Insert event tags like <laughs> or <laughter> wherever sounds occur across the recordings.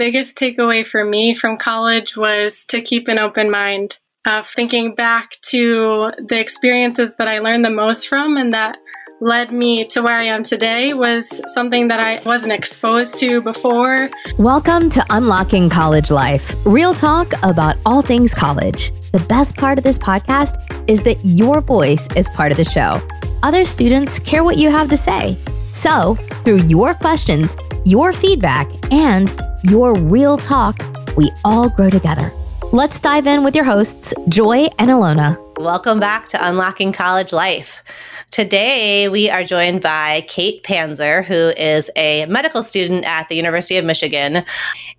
biggest takeaway for me from college was to keep an open mind. Uh, thinking back to the experiences that I learned the most from and that led me to where I am today was something that I wasn't exposed to before. Welcome to Unlocking College Life, real talk about all things college. The best part of this podcast is that your voice is part of the show. Other students care what you have to say. So, through your questions, your feedback, and your real talk, we all grow together. Let's dive in with your hosts, Joy and Alona. Welcome back to Unlocking College Life. Today, we are joined by Kate Panzer, who is a medical student at the University of Michigan.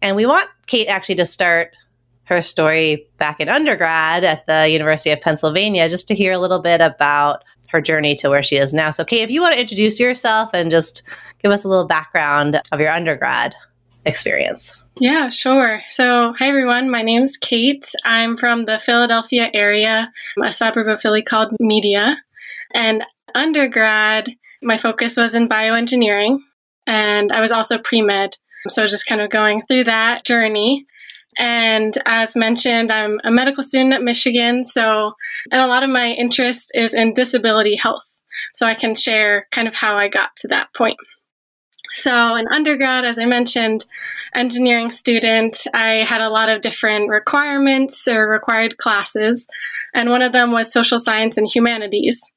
And we want Kate actually to start her story back in undergrad at the University of Pennsylvania, just to hear a little bit about her journey to where she is now. So, Kate, if you want to introduce yourself and just give us a little background of your undergrad experience. Yeah, sure. So, hi everyone. My name's Kate. I'm from the Philadelphia area, a suburb of Philly called Media. And undergrad, my focus was in bioengineering, and I was also pre med. So, just kind of going through that journey. And as mentioned, I'm a medical student at Michigan. So, and a lot of my interest is in disability health. So, I can share kind of how I got to that point. So, in undergrad, as I mentioned, engineering student, I had a lot of different requirements or required classes. And one of them was social science and humanities.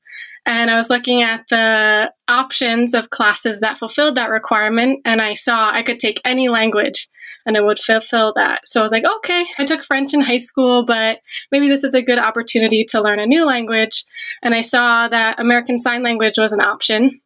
And I was looking at the options of classes that fulfilled that requirement, and I saw I could take any language and it would fulfill that. So I was like, okay, I took French in high school, but maybe this is a good opportunity to learn a new language. And I saw that American Sign Language was an option.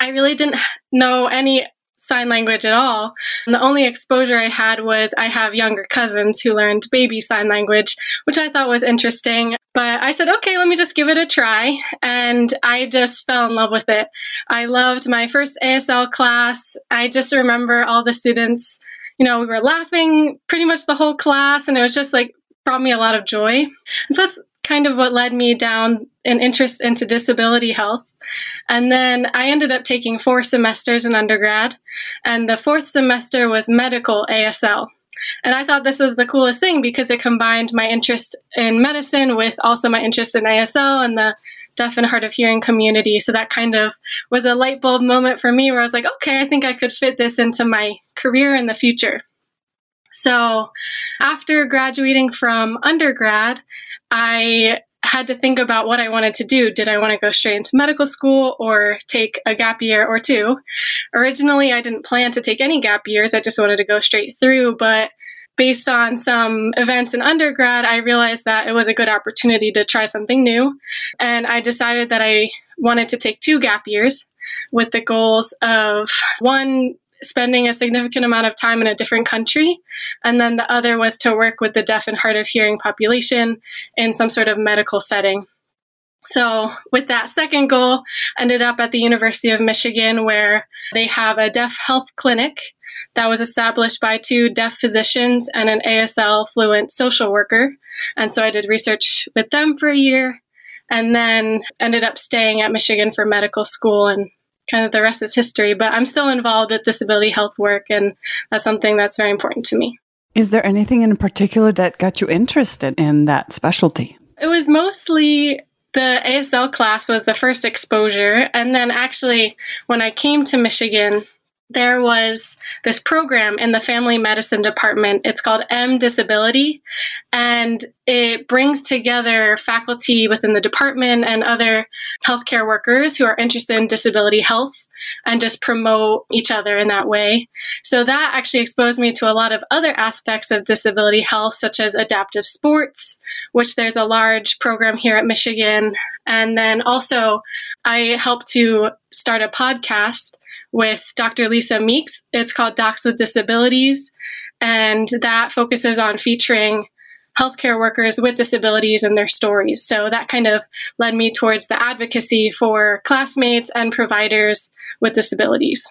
I really didn't know any sign language at all. And the only exposure I had was I have younger cousins who learned baby sign language, which I thought was interesting. But I said, okay, let me just give it a try. And I just fell in love with it. I loved my first ASL class. I just remember all the students, you know, we were laughing pretty much the whole class, and it was just like brought me a lot of joy. So that's kind of what led me down an interest into disability health. And then I ended up taking four semesters in undergrad, and the fourth semester was medical ASL. And I thought this was the coolest thing because it combined my interest in medicine with also my interest in ASL and the deaf and hard of hearing community. So that kind of was a light bulb moment for me where I was like, okay, I think I could fit this into my career in the future. So after graduating from undergrad, I had to think about what I wanted to do. Did I want to go straight into medical school or take a gap year or two? Originally, I didn't plan to take any gap years. I just wanted to go straight through. But based on some events in undergrad, I realized that it was a good opportunity to try something new. And I decided that I wanted to take two gap years with the goals of one, spending a significant amount of time in a different country. And then the other was to work with the deaf and hard of hearing population in some sort of medical setting. So, with that second goal, ended up at the University of Michigan where they have a deaf health clinic that was established by two deaf physicians and an ASL fluent social worker. And so I did research with them for a year and then ended up staying at Michigan for medical school and kind of the rest is history. But I'm still involved with disability health work, and that's something that's very important to me. Is there anything in particular that got you interested in that specialty? It was mostly the ASL class was the first exposure. And then actually, when I came to Michigan, there was this program in the family medicine department. It's called M Disability, and it brings together faculty within the department and other healthcare workers who are interested in disability health and just promote each other in that way. So that actually exposed me to a lot of other aspects of disability health, such as adaptive sports, which there's a large program here at Michigan. And then also, I helped to start a podcast with Dr. Lisa Meeks. It's called Docs with Disabilities, and that focuses on featuring healthcare workers with disabilities and their stories. So that kind of led me towards the advocacy for classmates and providers with disabilities.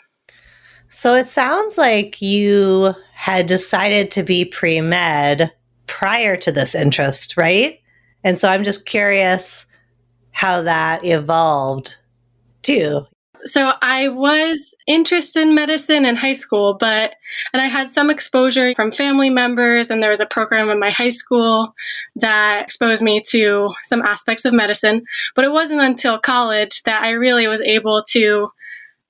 So it sounds like you had decided to be pre med prior to this interest, right? And so I'm just curious how that evolved too. So I was interested in medicine in high school, but and I had some exposure from family members and there was a program in my high school that exposed me to some aspects of medicine, but it wasn't until college that I really was able to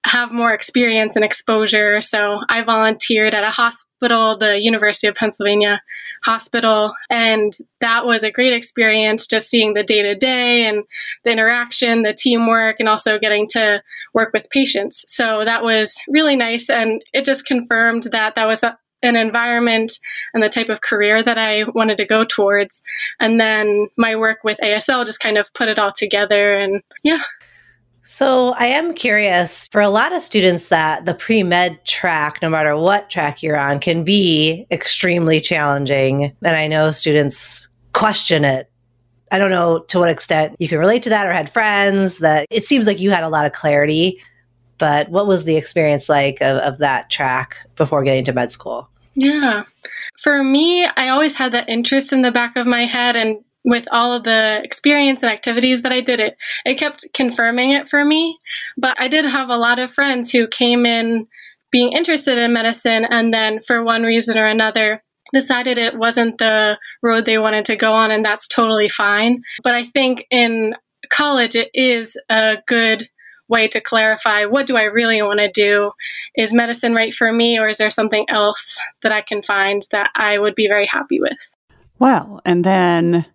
have more experience and exposure. So I volunteered at a hospital, the University of Pennsylvania Hospital, and that was a great experience just seeing the day to day and the interaction, the teamwork, and also getting to work with patients. So that was really nice. And it just confirmed that that was an environment and the type of career that I wanted to go towards. And then my work with ASL just kind of put it all together. And yeah, so I am curious for a lot of students that the pre med track, no matter what track you're on, can be extremely challenging. And I know students question it. I don't know to what extent you can relate to that or had friends that it seems like you had a lot of clarity. But what was the experience like of, of that track before getting to med school? Yeah. For me, I always had that interest in the back of my head and with all of the experience and activities that I did, it it kept confirming it for me. But I did have a lot of friends who came in being interested in medicine and then for one reason or another decided it wasn't the road they wanted to go on and that's totally fine. But I think in college it is a good way to clarify what do I really want to do? Is medicine right for me or is there something else that I can find that I would be very happy with? Well, and then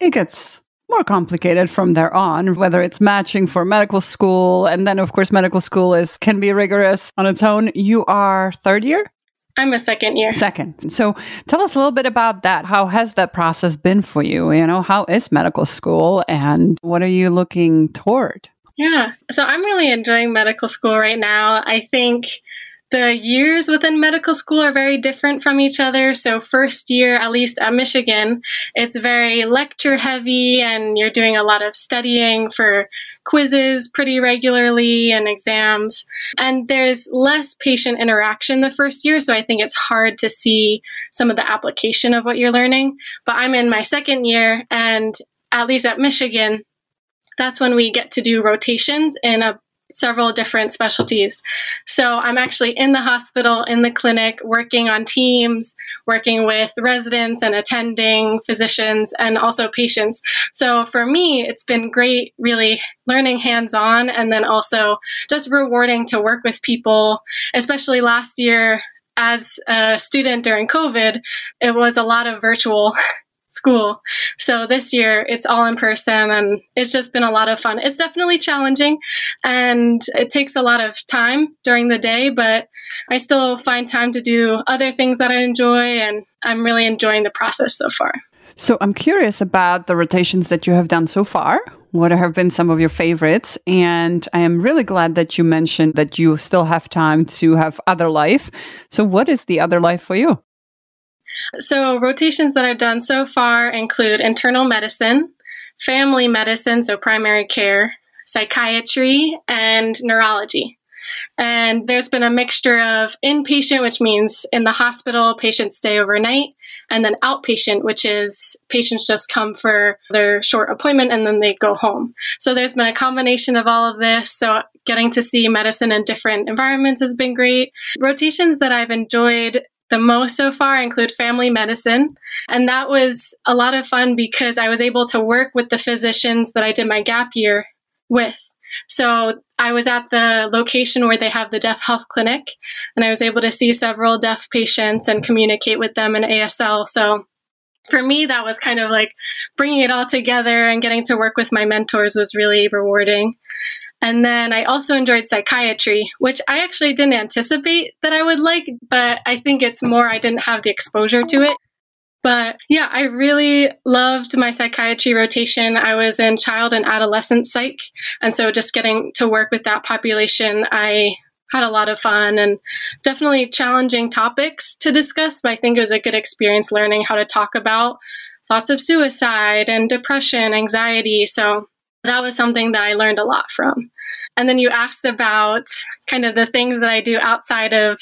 it gets more complicated from there on whether it's matching for medical school and then of course medical school is can be rigorous on its own. You are third year? I'm a second year. Second. So tell us a little bit about that. How has that process been for you? You know how is medical school and what are you looking toward? Yeah. So i'm really enjoying medical school right now. I think the years within medical school are very different from each other. So, first year, at least at Michigan, it's very lecture heavy, and you're doing a lot of studying for quizzes pretty regularly and exams. And there's less patient interaction the first year, so I think it's hard to see some of the application of what you're learning. But I'm in my second year, and at least at Michigan, that's when we get to do rotations in a several different specialties. So I'm actually in the hospital, in the clinic, working on teams, working with residents and attending physicians and also patients. So for me, it's been great, really learning hands on and then also just rewarding to work with people, especially last year. As a student during COVID, it was a lot of virtual <laughs> school. So this year it's all in person and it's just been a lot of fun. It's definitely challenging and it takes a lot of time during the day, but I still find time to do other things that I enjoy and I'm really enjoying the process so far. So I'm curious about the rotations that you have done so far. What have been some of your favorites? And I am really glad that you mentioned that you still have time to have other life. So, what is the other life for you? So, rotations that I've done so far include internal medicine, family medicine, so primary care, psychiatry, and neurology. And there's been a mixture of inpatient, which means in the hospital, patients stay overnight, and then outpatient, which is patients just come for their short appointment and then they go home. So there's been a combination of all of this. So getting to see medicine in different environments has been great. Rotations that I've enjoyed the most so far include family medicine. And that was a lot of fun because I was able to work with the physicians that I did my gap year with. So I was at the location where they have the deaf health clinic, and I was able to see several deaf patients and communicate with them in ASL. So for me, that was kind of like bringing it all together and getting to work with my mentors was really rewarding. And then I also enjoyed psychiatry, which I actually didn't anticipate that I would like, but I think it's more I didn't have the exposure to it. But yeah, I really loved my psychiatry rotation. I was in child and adolescent psych. And so just getting to work with that population, I had a lot of fun and definitely challenging topics to discuss. But I think it was a good experience learning how to talk about thoughts of suicide and depression, anxiety. So that was something that I learned a lot from. And then you asked about kind of the things that I do outside of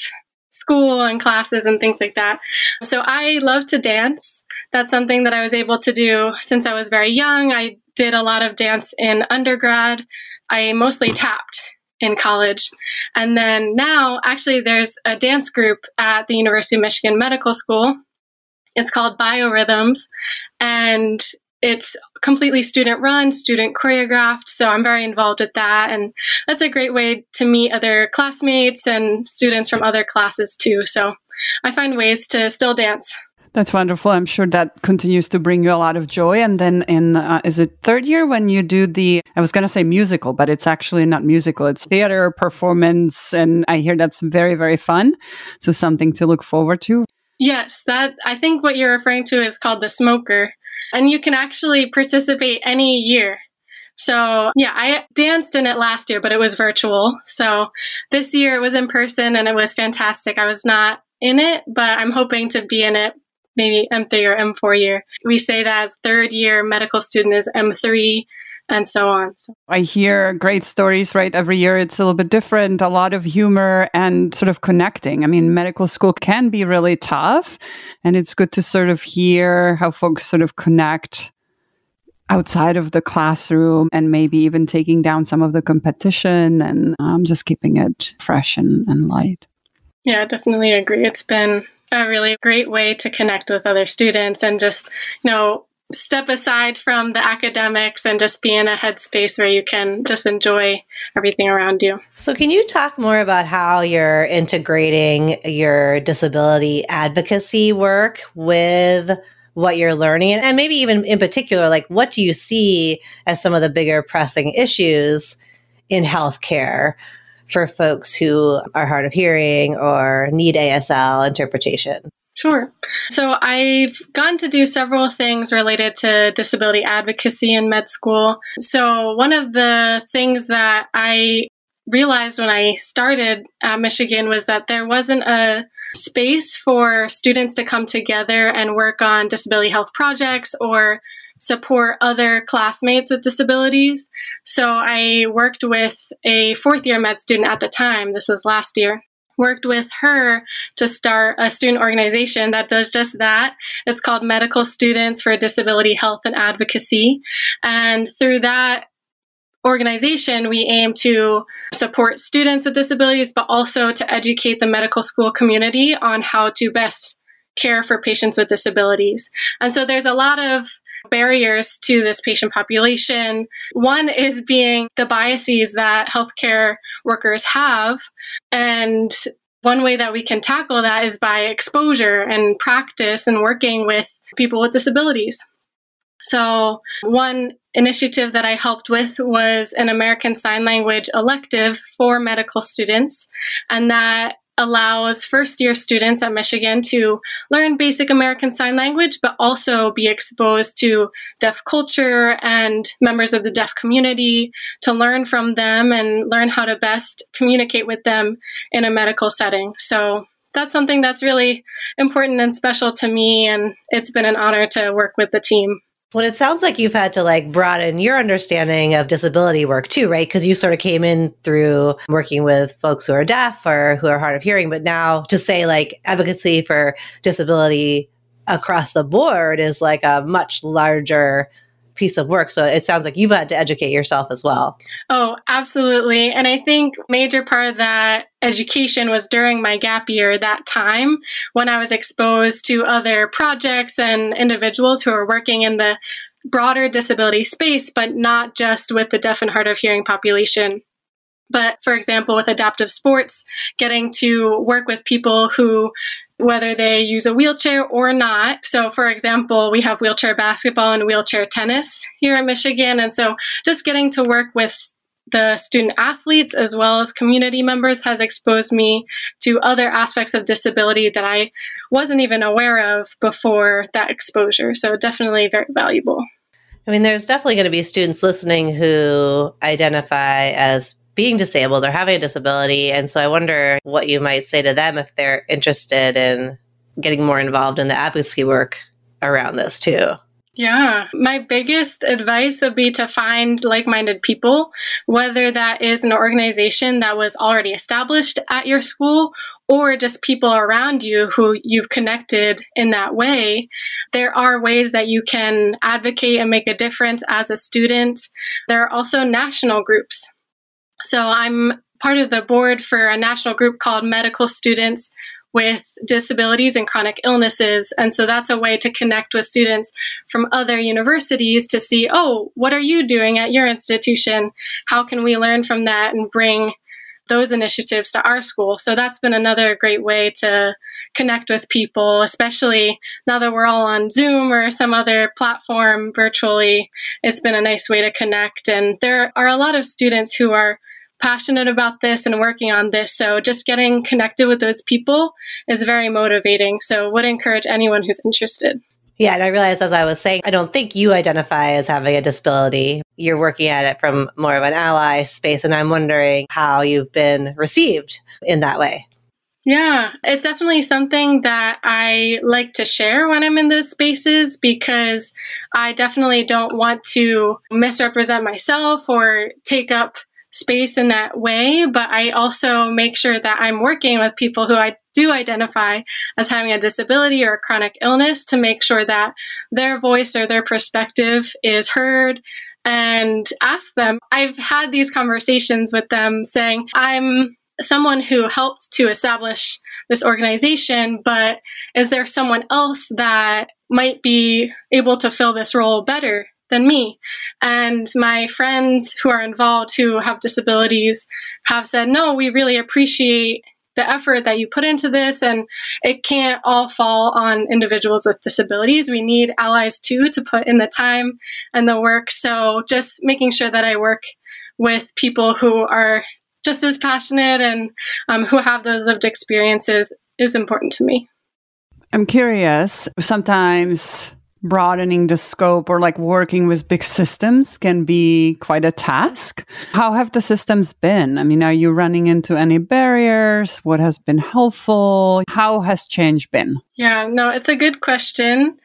school and classes and things like that. So I love to dance. That's something that I was able to do since I was very young. I did a lot of dance in undergrad. I mostly tapped in college. And then now, actually, there's a dance group at the University of Michigan Medical School. It's called Biorhythms, and it's completely student run, student choreographed. So I'm very involved with that. And that's a great way to meet other classmates and students from other classes too. So I find ways to still dance. That's wonderful. I'm sure that continues to bring you a lot of joy. And then in, uh, is it third year when you do the, I was going to say musical, but it's actually not musical, it's theater performance. And I hear that's very, very fun. So something to look forward to. Yes, that, I think what you're referring to is called the smoker. And you can actually participate any year. So, yeah, I danced in it last year, but it was virtual. So, this year it was in person and it was fantastic. I was not in it, but I'm hoping to be in it maybe M3 or M4 year. We say that as third year medical student is M3 and so on. So. I hear great stories, right? Every year it's a little bit different, a lot of humor and sort of connecting. I mean, medical school can be really tough, and it's good to sort of hear how folks sort of connect outside of the classroom and maybe even taking down some of the competition and um, just keeping it fresh and, and light. Yeah, I definitely agree. It's been a really great way to connect with other students and just, you know, step aside from the academics and just be in a headspace where you can just enjoy everything around you. So, can you talk more about how you're integrating your disability advocacy work with what you're learning? And maybe even in particular, like what do you see as some of the bigger pressing issues in healthcare? for folks who are hard of hearing or need ASL interpretation? Sure. So I've gotten to do several things related to disability advocacy in med school. So one of the things that I realized when I started at Michigan was that there wasn't a space for students to come together and work on disability health projects or support other classmates with disabilities. So I worked with a fourth year med student at the time, this was last year. Worked with her to start a student organization that does just that. It's called Medical Students for Disability Health and Advocacy. And through that organization, we aim to support students with disabilities, but also to educate the medical school community on how to best care for patients with disabilities. And so there's a lot of barriers to this patient population. One is being the biases that healthcare workers have. And one way that we can tackle that is by exposure and practice and working with people with disabilities. So, one initiative that I helped with was an American Sign Language elective for medical students, and that allows first year students at Michigan to learn basic American Sign Language, but also be exposed to deaf culture and members of the deaf community to learn from them and learn how to best communicate with them in a medical setting. So that's something that's really important and special to me, and it's been an honor to work with the team. Well, it sounds like you've had to like broaden your understanding of disability work too, right? Because you sort of came in through working with folks who are deaf or who are hard of hearing, but now to say like advocacy for disability across the board is like a much larger piece of work. So it sounds like you've had to educate yourself as well. Oh, absolutely. And I think major part of that education was during my gap year that time when I was exposed to other projects and individuals who are working in the broader disability space, but not just with the deaf and hard of hearing population. But for example, with adaptive sports, getting to work with people who whether they use a wheelchair or not. So, for example, we have wheelchair basketball and wheelchair tennis here at Michigan. And so, just getting to work with the student athletes as well as community members has exposed me to other aspects of disability that I wasn't even aware of before that exposure. So, definitely very valuable. I mean, there's definitely going to be students listening who identify as being disabled or having a disability. And so I wonder what you might say to them if they're interested in getting more involved in the advocacy work around this too. Yeah, my biggest advice would be to find like minded people, whether that is an organization that was already established at your school or just people around you who you've connected in that way. There are ways that you can advocate and make a difference as a student. There are also national groups so I'm part of the board for a national group called Medical Students with disabilities and chronic illnesses. And so that's a way to connect with students from other universities to see, oh, what are you doing at your institution? How can we learn from that and bring those initiatives to our school? So that's been another great way to connect with people, especially now that we're all on Zoom or some other platform virtually. It's been a nice way to connect. And there are a lot of students who are passionate about this and working on this. So just getting connected with those people is very motivating. So would encourage anyone who's interested. Yeah, and I realized as I was saying, I don't think you identify as having a disability. You're working at it from more of an ally space, and I'm wondering how you've been received in that way. Yeah, it's definitely something that I like to share when I'm in those spaces because I definitely don't want to misrepresent myself or take up space in that way, but I also make sure that I'm working with people who I do identify as having a disability or a chronic illness to make sure that their voice or their perspective is heard and ask them. I've had these conversations with them saying, I'm someone who helped to establish this organization, but is there someone else that might be able to fill this role better than me. And my friends who are involved who have disabilities have said, no, we really appreciate the effort that you put into this, and it can't all fall on individuals with disabilities. We need allies too to put in the time and the work. So just making sure that I work with people who are just as passionate and um, who have those lived experiences is important to me. I'm curious. Sometimes broadening the scope or like working with big systems can be quite a task. How have the systems been? I mean, are you running into any barriers? What has been helpful? How has change been? Yeah, no, it's a good question.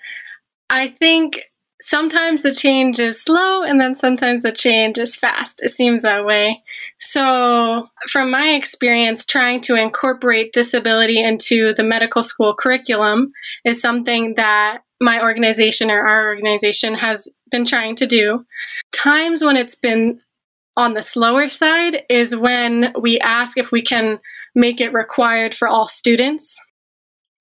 I think sometimes the change is slow and then sometimes the change is fast. It seems that way. So, from my experience, trying to incorporate disability into the medical school curriculum is something that my organization or our organization has been trying to do. Times when it's been on the slower side is when we ask if we can make it required for all students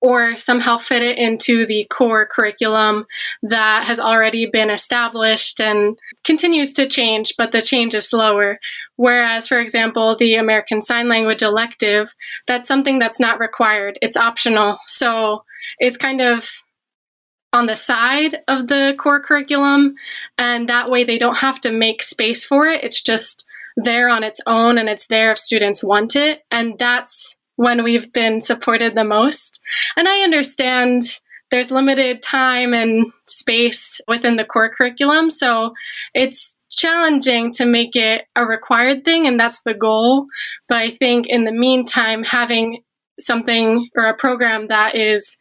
or somehow fit it into the core curriculum that has already been established and continues to change, but the change is slower. Whereas, for example, the American Sign Language elective, that's something that's not required, it's optional. So it's kind of on the side of the core curriculum, and that way they don't have to make space for it. It's just there on its own and it's there if students want it. And that's when we've been supported the most. And I understand there's limited time and space within the core curriculum, so it's challenging to make it a required thing, and that's the goal. But I think in the meantime, having something or a program that is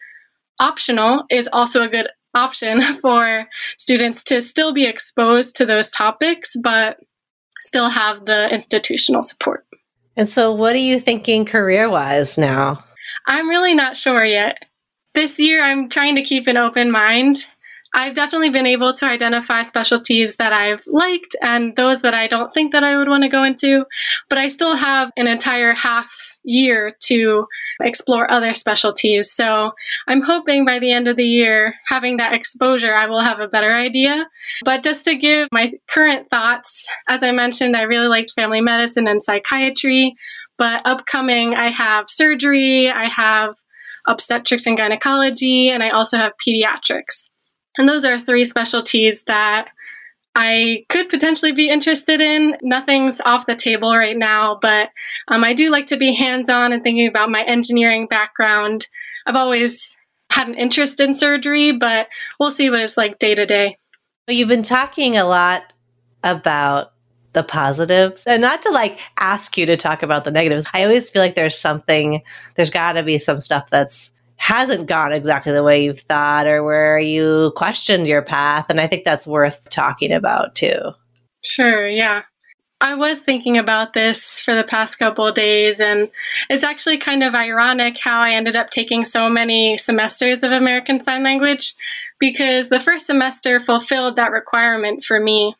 optional is also a good option <laughs> for students to still be exposed to those topics, but still have the institutional support. And so, what are you thinking career wise now? I'm really not sure yet. This year, I'm trying to keep an open mind. I've definitely been able to identify specialties that I've liked and those that I don't think that I would want to go into, but I still have an entire half year to explore other specialties. So I'm hoping by the end of the year, having that exposure, I will have a better idea. But just to give my current thoughts, as I mentioned, I really liked family medicine and psychiatry, but upcoming, I have surgery, I have obstetrics and gynecology, and I also have pediatrics. And those are three specialties that I could potentially be interested in. Nothing's off the table right now, but um, I do like to be hands on and thinking about my engineering background. I've always had an interest in surgery, but we'll see what it's like day to day. You've been talking a lot about the positives and not to like ask you to talk about the negatives. I always feel like there's something, there's got to be some stuff that's hasn't gone exactly the way you've thought or where you questioned your path. And I think that's worth talking about too. Sure, yeah. I was thinking about this for the past couple of days, and it's actually kind of ironic how I ended up taking so many semesters of American Sign Language because the first semester fulfilled that requirement for me.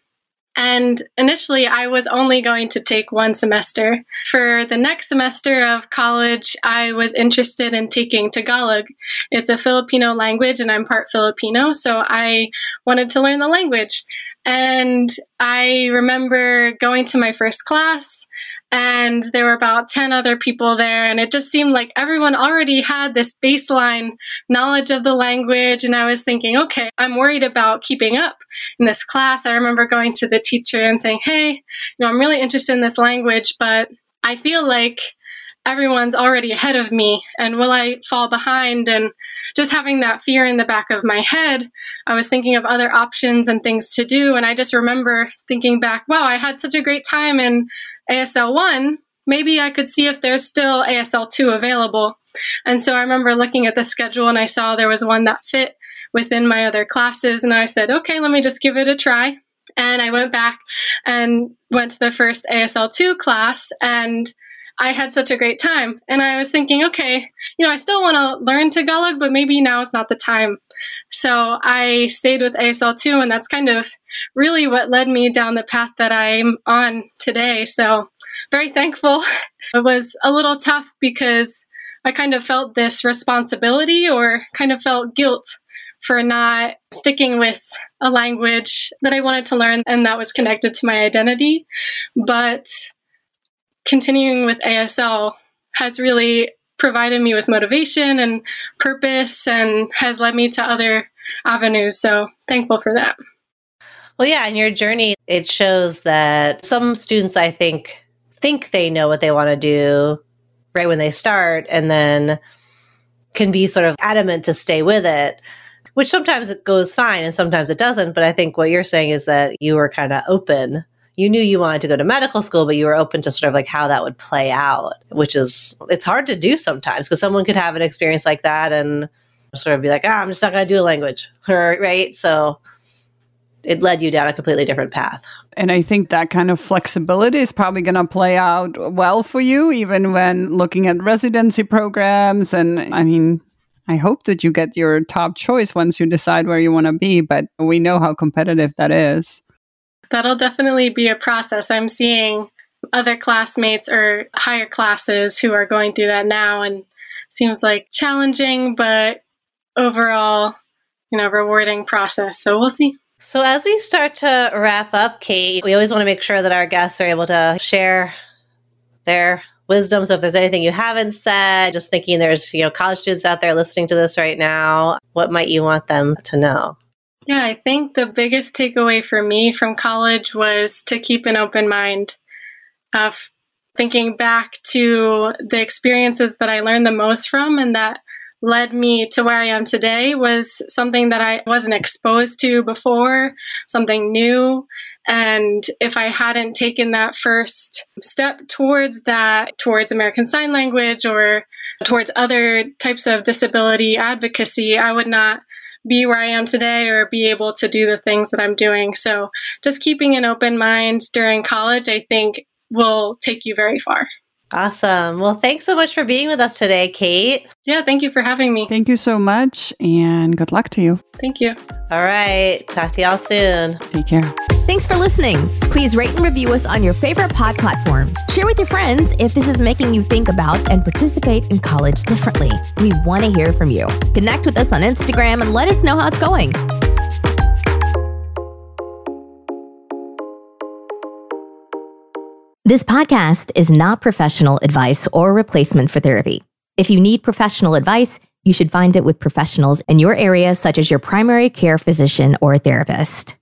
And initially, I was only going to take one semester. For the next semester of college, I was interested in taking Tagalog. It's a Filipino language, and I'm part Filipino, so I wanted to learn the language. And I remember going to my first class, and there were about 10 other people there, and it just seemed like everyone already had this baseline knowledge of the language. And I was thinking, okay, I'm worried about keeping up in this class. I remember going to the teacher and saying, hey, you know, I'm really interested in this language, but I feel like everyone's already ahead of me and will I fall behind? And just having that fear in the back of my head, I was thinking of other options and things to do. And I just remember thinking back, wow, I had such a great time in ASL 1. Maybe I could see if there's still ASL 2 available. And so I remember looking at the schedule and I saw there was one that fit within my other classes. And I said, okay, let me just give it a try. And I went back and went to the first ASL 2 class and I had such a great time. And I was thinking, okay, you know, I still want to learn Tagalog, but maybe now is not the time. So I stayed with ASL 2, and that's kind of really what led me down the path that I'm on today. So very thankful. <laughs> It was a little tough because I kind of felt this responsibility or kind of felt guilt for not sticking with a language that I wanted to learn and that was connected to my identity. But continuing with ASL has really provided me with motivation and purpose and has led me to other avenues. So thankful for that. Well, yeah, in your journey, it shows that some students, I think, think they know what they want to do right when they start and then can be sort of adamant to stay with it, which sometimes it goes fine and sometimes it doesn't. But I think what you're saying is that you were kind of open you knew you wanted to go to medical school, but you were open to sort of like how that would play out, which is, it's hard to do sometimes because someone could have an experience like that and sort of be like, ah, I'm just not going to do a language, <laughs> right? So it led you down a completely different path. And I think that kind of flexibility is probably going to play out well for you, even when looking at residency programs. And I mean, I hope that you get your top choice once you decide where you want to be, but we know how competitive that is. That'll definitely be a process. I'm seeing other classmates or higher classes who are going through that now and seems like challenging but overall, you know, rewarding process. So we'll see. So as we start to wrap up, Kate, we always want to make sure that our guests are able to share their wisdom. So if there's anything you haven't said, just thinking there's, you know, college students out there listening to this right now, what might you want them to know? Yeah, I think the biggest takeaway for me from college was to keep an open mind. Uh, thinking back to the experiences that I learned the most from and that led me to where I am today was something that I wasn't exposed to before, something new. And if I hadn't taken that first step towards that, towards American Sign Language or towards other types of disability advocacy, I would not be where I am today or be able to do the things that I'm doing. So just keeping an open mind during college, I think, will take you very far. Awesome. Well, thanks so much for being with us today, Kate. Yeah, thank you for having me. Thank you so much, and good luck to you. Thank you. All right. Talk to y'all soon. Take care. Thanks for listening. Please rate and review us on your favorite pod platform. Share with your friends if this is making you think about and participate in college differently. We want to hear from you. Connect with us on Instagram and let us know how it's going. This podcast is not professional advice or replacement for therapy. If you need professional advice, you should find it with professionals in your area, such as your primary care physician or therapist.